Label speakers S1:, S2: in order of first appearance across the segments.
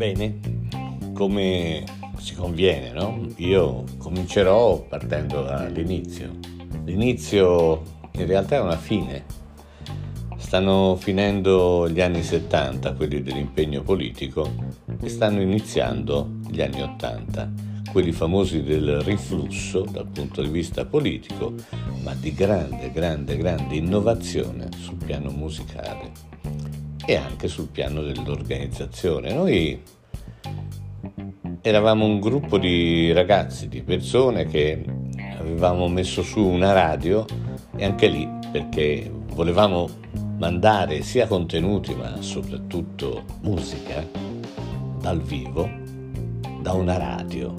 S1: Bene, come si conviene, no? Io comincerò partendo dall'inizio. L'inizio in realtà è una fine. Stanno finendo gli anni 70, quelli dell'impegno politico, e stanno iniziando gli anni 80, quelli famosi del riflusso dal punto di vista politico, ma di grande, grande, grande innovazione sul piano musicale e anche sul piano dell'organizzazione. Noi eravamo un gruppo di ragazzi, di persone che avevamo messo su una radio e anche lì perché volevamo mandare sia contenuti ma soprattutto musica dal vivo da una radio,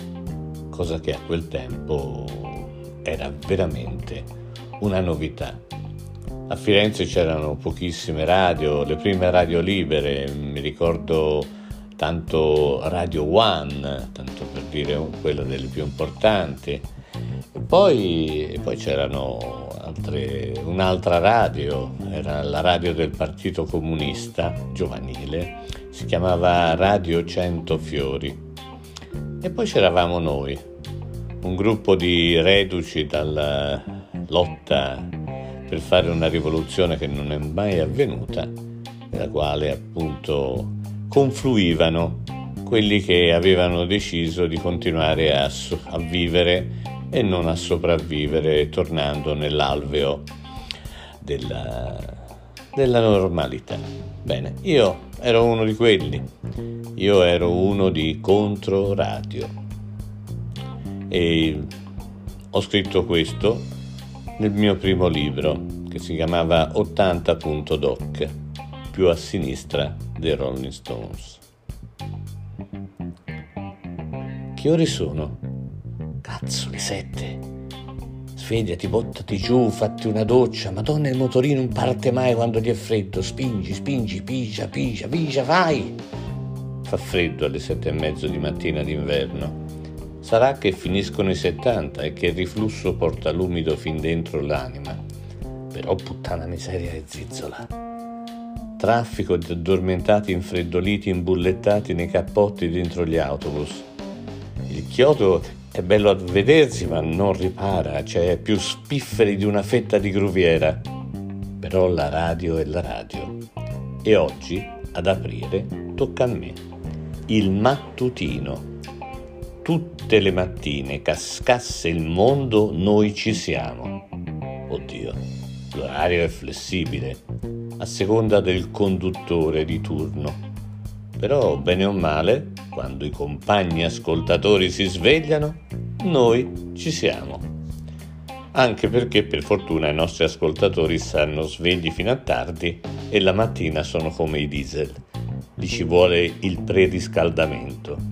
S1: cosa che a quel tempo era veramente una novità. A Firenze c'erano pochissime radio, le prime radio libere, mi ricordo tanto Radio One, tanto per dire quella delle più importanti. E poi, poi c'erano altre, un'altra radio, era la radio del Partito Comunista giovanile, si chiamava Radio Cento Fiori. E poi c'eravamo noi, un gruppo di reduci dalla lotta per fare una rivoluzione che non è mai avvenuta, nella quale appunto confluivano quelli che avevano deciso di continuare a, a vivere e non a sopravvivere tornando nell'alveo della, della normalità. Bene, io ero uno di quelli, io ero uno di Controradio e ho scritto questo nel mio primo libro che si chiamava 80.doc, più a sinistra dei Rolling Stones. Che ore sono? Cazzo, le sette. Svegliati, bottati giù, fatti una doccia. Madonna, il motorino non parte mai quando gli è freddo. Spingi, spingi, pigia, pigia, pigia, vai! Fa freddo alle sette e mezzo di mattina d'inverno Sarà che finiscono i 70 e che il riflusso porta l'umido fin dentro l'anima. Però puttana miseria e zizzola. Traffico di addormentati infreddoliti imbullettati nei cappotti dentro gli autobus. Il chiodo è bello a vedersi ma non ripara, cioè più spifferi di una fetta di gruviera. Però la radio è la radio. E oggi, ad aprire, tocca a me. Il mattutino tutte le mattine cascasse il mondo, noi ci siamo. Oddio, l'orario è flessibile, a seconda del conduttore di turno. Però, bene o male, quando i compagni ascoltatori si svegliano, noi ci siamo. Anche perché per fortuna i nostri ascoltatori stanno svegli fino a tardi e la mattina sono come i diesel. Gli ci vuole il preriscaldamento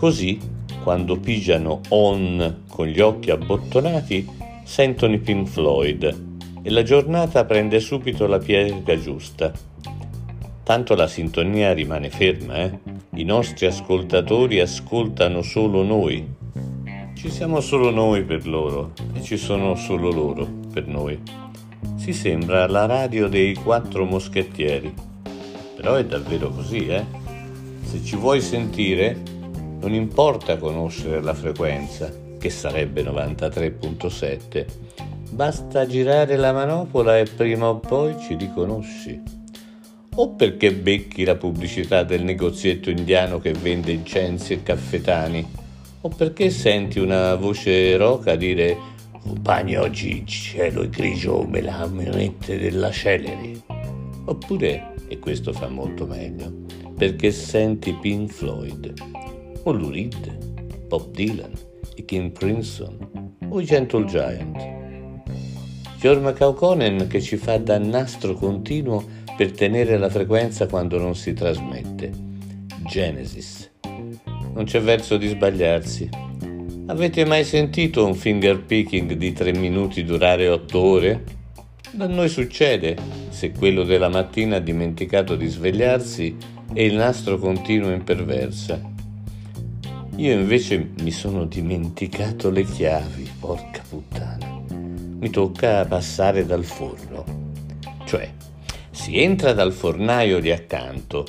S1: Così, quando pigiano on con gli occhi abbottonati, sentono i Pink Floyd e la giornata prende subito la piega giusta. Tanto la sintonia rimane ferma, eh? I nostri ascoltatori ascoltano solo noi. Ci siamo solo noi per loro e ci sono solo loro per noi. Si sembra la radio dei quattro moschettieri. Però è davvero così, eh? Se ci vuoi sentire, non importa conoscere la frequenza, che sarebbe 93.7, basta girare la manopola e prima o poi ci riconosci. O perché becchi la pubblicità del negozietto indiano che vende incensi e caffetani, o perché senti una voce roca dire compagni oggi il cielo è grigio come la manette della Celeri. Oppure, e questo fa molto meglio, perché senti Pink Floyd o Lou Reed, Bob Dylan, i King Crimson o Gentle Giant. George McCauconen che ci fa da nastro continuo per tenere la frequenza quando non si trasmette. Genesis. Non c'è verso di sbagliarsi. Avete mai sentito un finger picking di tre minuti durare otto ore? Da noi succede, se quello della mattina ha dimenticato di svegliarsi e il nastro continua imperversa. Io invece mi sono dimenticato le chiavi, porca puttana. Mi tocca passare dal forno. Cioè, Si entra dal fornaio di accanto,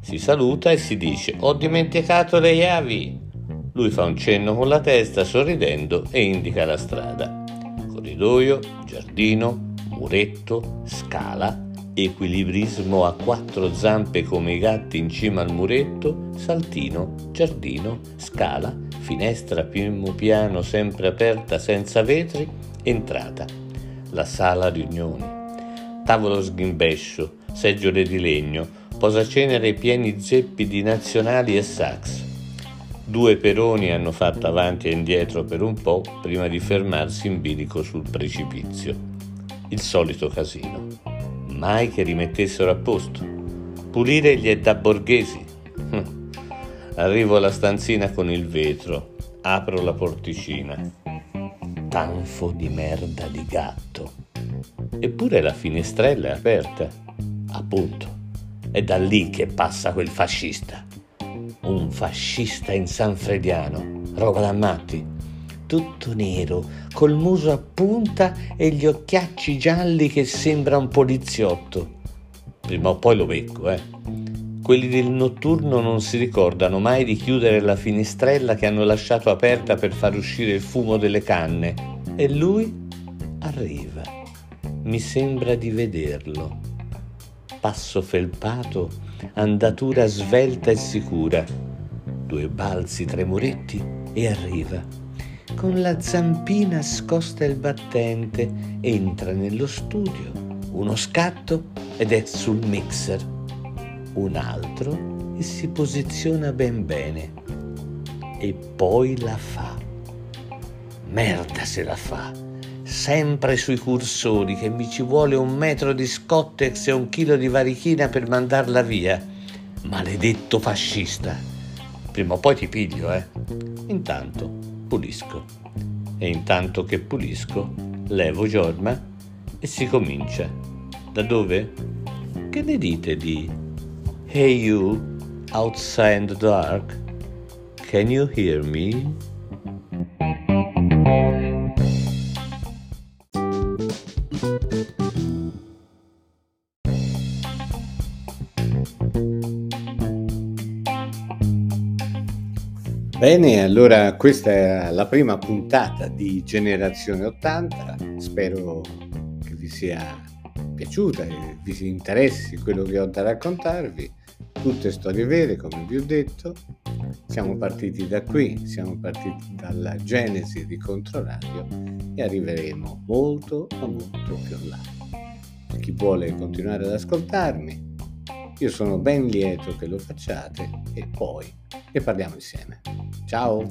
S1: si saluta e si dice ho dimenticato le chiavi. Lui fa un cenno con la testa sorridendo e indica la strada. Corridoio, giardino, muretto, scala, equilibrismo a quattro zampe come i gatti in cima al muretto, saltino, giardino, scala, finestra primo piano sempre aperta senza vetri, entrata. La sala riunioni. Tavolo sghimbescio, seggiole di legno, posacenere pieni zeppi di nazionali e sax. Due peroni hanno fatto avanti e indietro per un po' prima di fermarsi in bilico sul precipizio. Il solito casino. Mai che rimettessero a posto. Pulire gli è da borghesi. Arrivo alla stanzina con il vetro, apro la porticina. Tanfo di merda di gatto. Eppure la finestrella è aperta. Appunto. È da lì che passa quel fascista. Un fascista in sanfrediano. Roba da matti. Tutto nero, col muso a punta e gli occhiacci gialli che sembra un poliziotto. Prima o poi lo becco, eh. Quelli del notturno non si ricordano mai di chiudere la finestrella che hanno lasciato aperta per far uscire il fumo delle canne. E lui arriva. Mi sembra di vederlo. Passo felpato, andatura svelta e sicura. Due balzi, tre muretti e arriva. Con la zampina scosta il battente, entra nello studio. Uno scatto ed è sul mixer un altro e si posiziona ben bene. E poi la fa. Merda se la fa. Sempre sui cursori che mi ci vuole un metro di scottex e un chilo di varichina per mandarla via. Maledetto fascista. Prima o poi ti piglio, eh. Intanto pulisco. E intanto che pulisco, levo Giorma e si comincia. Da dove? Che ne dite di Hey you, outside in the dark, can you hear me?
S2: Bene, allora questa è la prima puntata di Generazione 80, spero che vi sia piaciuta e vi interessi quello che ho da raccontarvi tutte storie vere, come vi ho detto. Siamo partiti da qui, siamo partiti dalla genesi di Controradio e arriveremo molto, ma molto più in là. Per chi vuole continuare ad ascoltarmi, io sono ben lieto che lo facciate e poi ne parliamo insieme. Ciao!